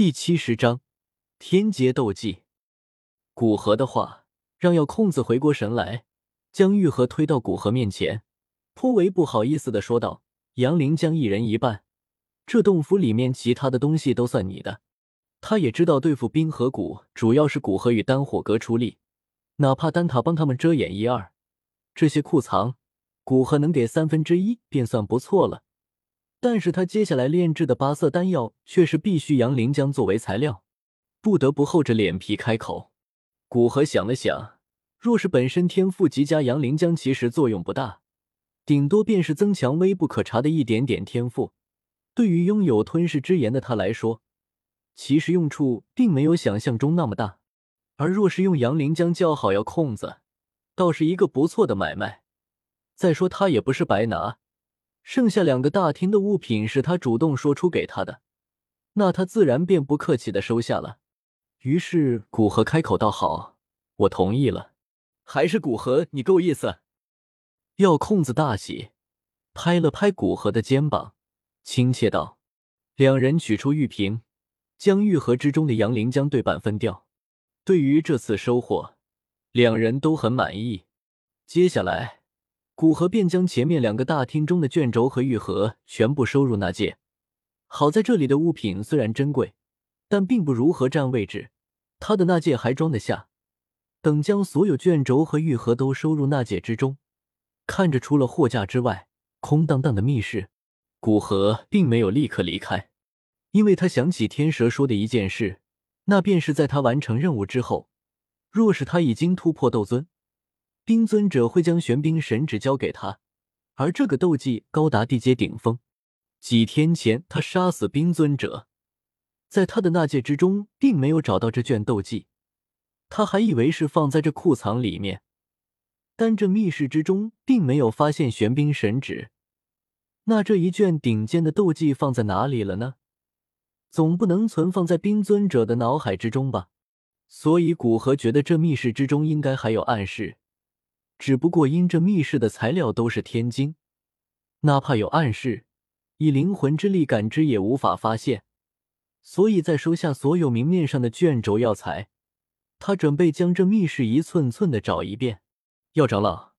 第七十章天阶斗技。古河的话让药空子回过神来，将玉盒推到古河面前，颇为不好意思的说道：“杨凌将一人一半，这洞府里面其他的东西都算你的。”他也知道对付冰河谷主要是古河与丹火阁出力，哪怕丹塔帮他们遮掩一二，这些库藏古河能给三分之一便算不错了。但是他接下来炼制的八色丹药却是必须杨凌江作为材料，不得不厚着脸皮开口。古河想了想，若是本身天赋极佳，杨凌江其实作用不大，顶多便是增强微不可察的一点点天赋。对于拥有吞噬之炎的他来说，其实用处并没有想象中那么大。而若是用杨凌江叫好要空子，倒是一个不错的买卖。再说他也不是白拿。剩下两个大厅的物品是他主动说出给他的，那他自然便不客气的收下了。于是古河开口道：“好，我同意了。”还是古河，你够意思。药空子大喜，拍了拍古河的肩膀，亲切道：“两人取出玉瓶，将玉盒之中的杨凌江对半分掉。对于这次收获，两人都很满意。接下来。”古河便将前面两个大厅中的卷轴和玉盒全部收入纳戒。好在这里的物品虽然珍贵，但并不如何占位置，他的纳戒还装得下。等将所有卷轴和玉盒都收入纳戒之中，看着除了货架之外空荡荡的密室，古河并没有立刻离开，因为他想起天蛇说的一件事，那便是在他完成任务之后，若是他已经突破斗尊。冰尊者会将玄冰神指交给他，而这个斗技高达地阶顶峰。几天前他杀死冰尊者，在他的纳戒之中并没有找到这卷斗技，他还以为是放在这库藏里面，但这密室之中并没有发现玄冰神指。那这一卷顶尖的斗技放在哪里了呢？总不能存放在冰尊者的脑海之中吧？所以古河觉得这密室之中应该还有暗示。只不过因这密室的材料都是天晶，哪怕有暗示，以灵魂之力感知也无法发现。所以在收下所有明面上的卷轴药材，他准备将这密室一寸寸的找一遍。药长老，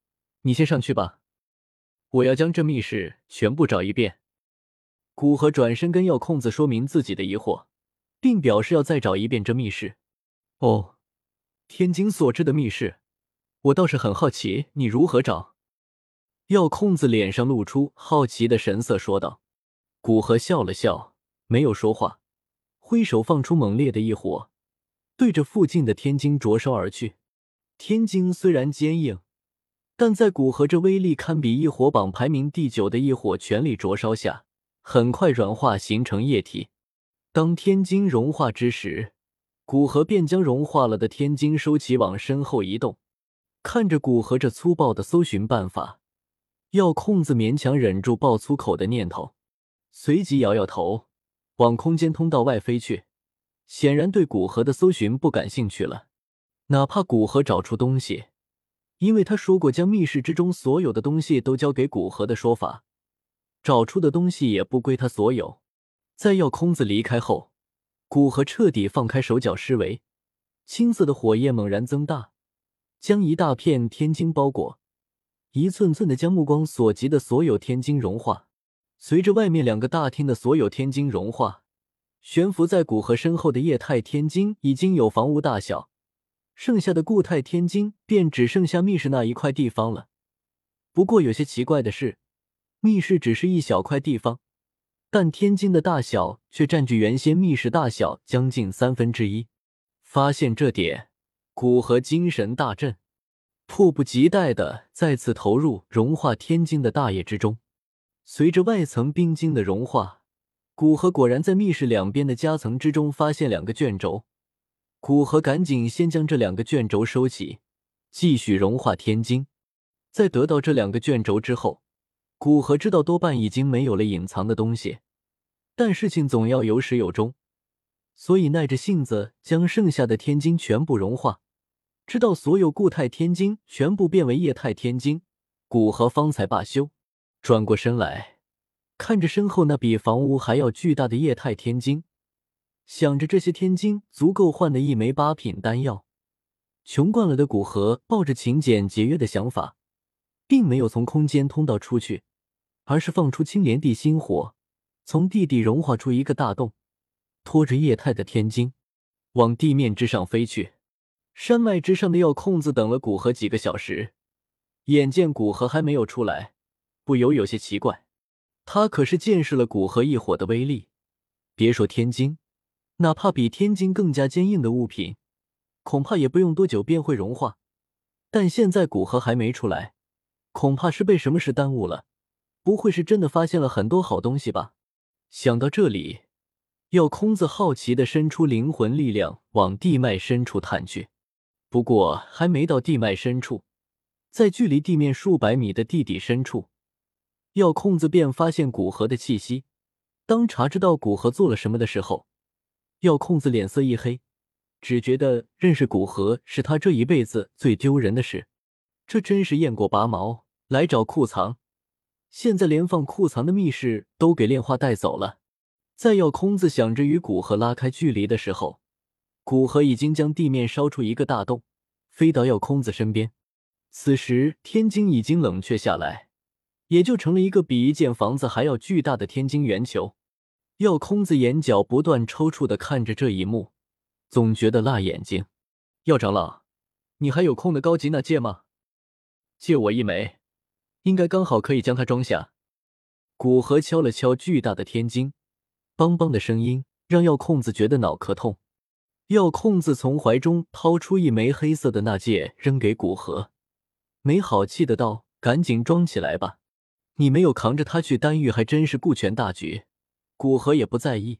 你先上去吧，我要将这密室全部找一遍。古河转身跟药空子说明自己的疑惑，并表示要再找一遍这密室。哦，天晶所制的密室。我倒是很好奇，你如何找？药空子脸上露出好奇的神色，说道。古河笑了笑，没有说话，挥手放出猛烈的一火，对着附近的天晶灼烧而去。天晶虽然坚硬，但在古河这威力堪比异火榜排名第九的一火全力灼烧下，很快软化形成液体。当天晶融化之时，古河便将融化了的天晶收起，往身后移动。看着古河这粗暴的搜寻办法，药空子勉强忍住爆粗口的念头，随即摇摇头，往空间通道外飞去。显然对古河的搜寻不感兴趣了。哪怕古河找出东西，因为他说过将密室之中所有的东西都交给古河的说法，找出的东西也不归他所有。在药空子离开后，古河彻底放开手脚施为，青色的火焰猛然增大。将一大片天晶包裹，一寸寸的将目光所及的所有天晶融化。随着外面两个大厅的所有天晶融化，悬浮在古河身后的液态天晶已经有房屋大小，剩下的固态天晶便只剩下密室那一块地方了。不过有些奇怪的是，密室只是一小块地方，但天晶的大小却占据原先密室大小将近三分之一。发现这点。古河精神大振，迫不及待的再次投入融化天晶的大业之中。随着外层冰晶的融化，古河果然在密室两边的夹层之中发现两个卷轴。古河赶紧先将这两个卷轴收起，继续融化天晶。在得到这两个卷轴之后，古河知道多半已经没有了隐藏的东西，但事情总要有始有终。所以耐着性子将剩下的天晶全部融化，直到所有固态天晶全部变为液态天晶，古河方才罢休。转过身来，看着身后那比房屋还要巨大的液态天晶，想着这些天金足够换的一枚八品丹药，穷惯了的古河抱着勤俭节约的想法，并没有从空间通道出去，而是放出青莲地心火，从地底融化出一个大洞，拖着液态的天晶往地面之上飞去。山脉之上的药空子等了古河几个小时，眼见古河还没有出来，不由有些奇怪。他可是见识了古河一火的威力，别说天晶，哪怕比天晶更加坚硬的物品，恐怕也不用多久便会融化。但现在古河还没出来，恐怕是被什么事耽误了。不会是真的发现了很多好东西吧？想到这里，药空子好奇的伸出灵魂力量往地脉深处探去。不过还没到地脉深处，在距离地面数百米的地底深处，药空子便发现古河的气息。当查知到古河做了什么的时候，药空子脸色一黑，只觉得认识古河是他这一辈子最丢人的事。这真是雁过拔毛来找库藏，现在连放库藏的密室都给炼化带走了。在药空子想着与古河拉开距离的时候，古河已经将地面烧出一个大洞，飞到药空子身边。此时天晶已经冷却下来，也就成了一个比一间房子还要巨大的天晶圆球。药空子眼角不断抽搐的看着这一幕，总觉得辣眼睛。药长老，你还有空的高级那戒吗？借我一枚，应该刚好可以将它装下。古河敲了敲巨大的天晶，梆梆的声音让药空子觉得脑壳痛。药空子从怀中掏出一枚黑色的纳戒，扔给古河，没好气的道：“赶紧装起来吧，你没有扛着它去丹域，还真是顾全大局。”古河也不在意，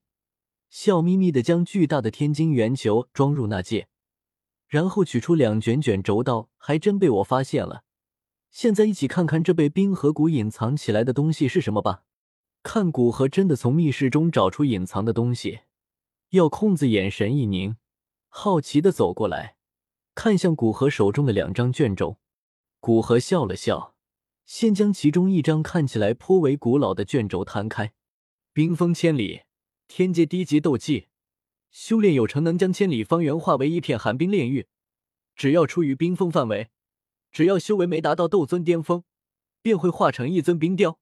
笑眯眯的将巨大的天晶圆球装入纳戒，然后取出两卷卷轴道：“还真被我发现了。现在一起看看这被冰河谷隐藏起来的东西是什么吧。”看古河真的从密室中找出隐藏的东西，药空子眼神一凝。好奇的走过来，看向古河手中的两张卷轴。古河笑了笑，先将其中一张看起来颇为古老的卷轴摊开。冰封千里，天阶低级斗技，修炼有成能将千里方圆化为一片寒冰炼狱。只要处于冰封范围，只要修为没达到斗尊巅峰，便会化成一尊冰雕。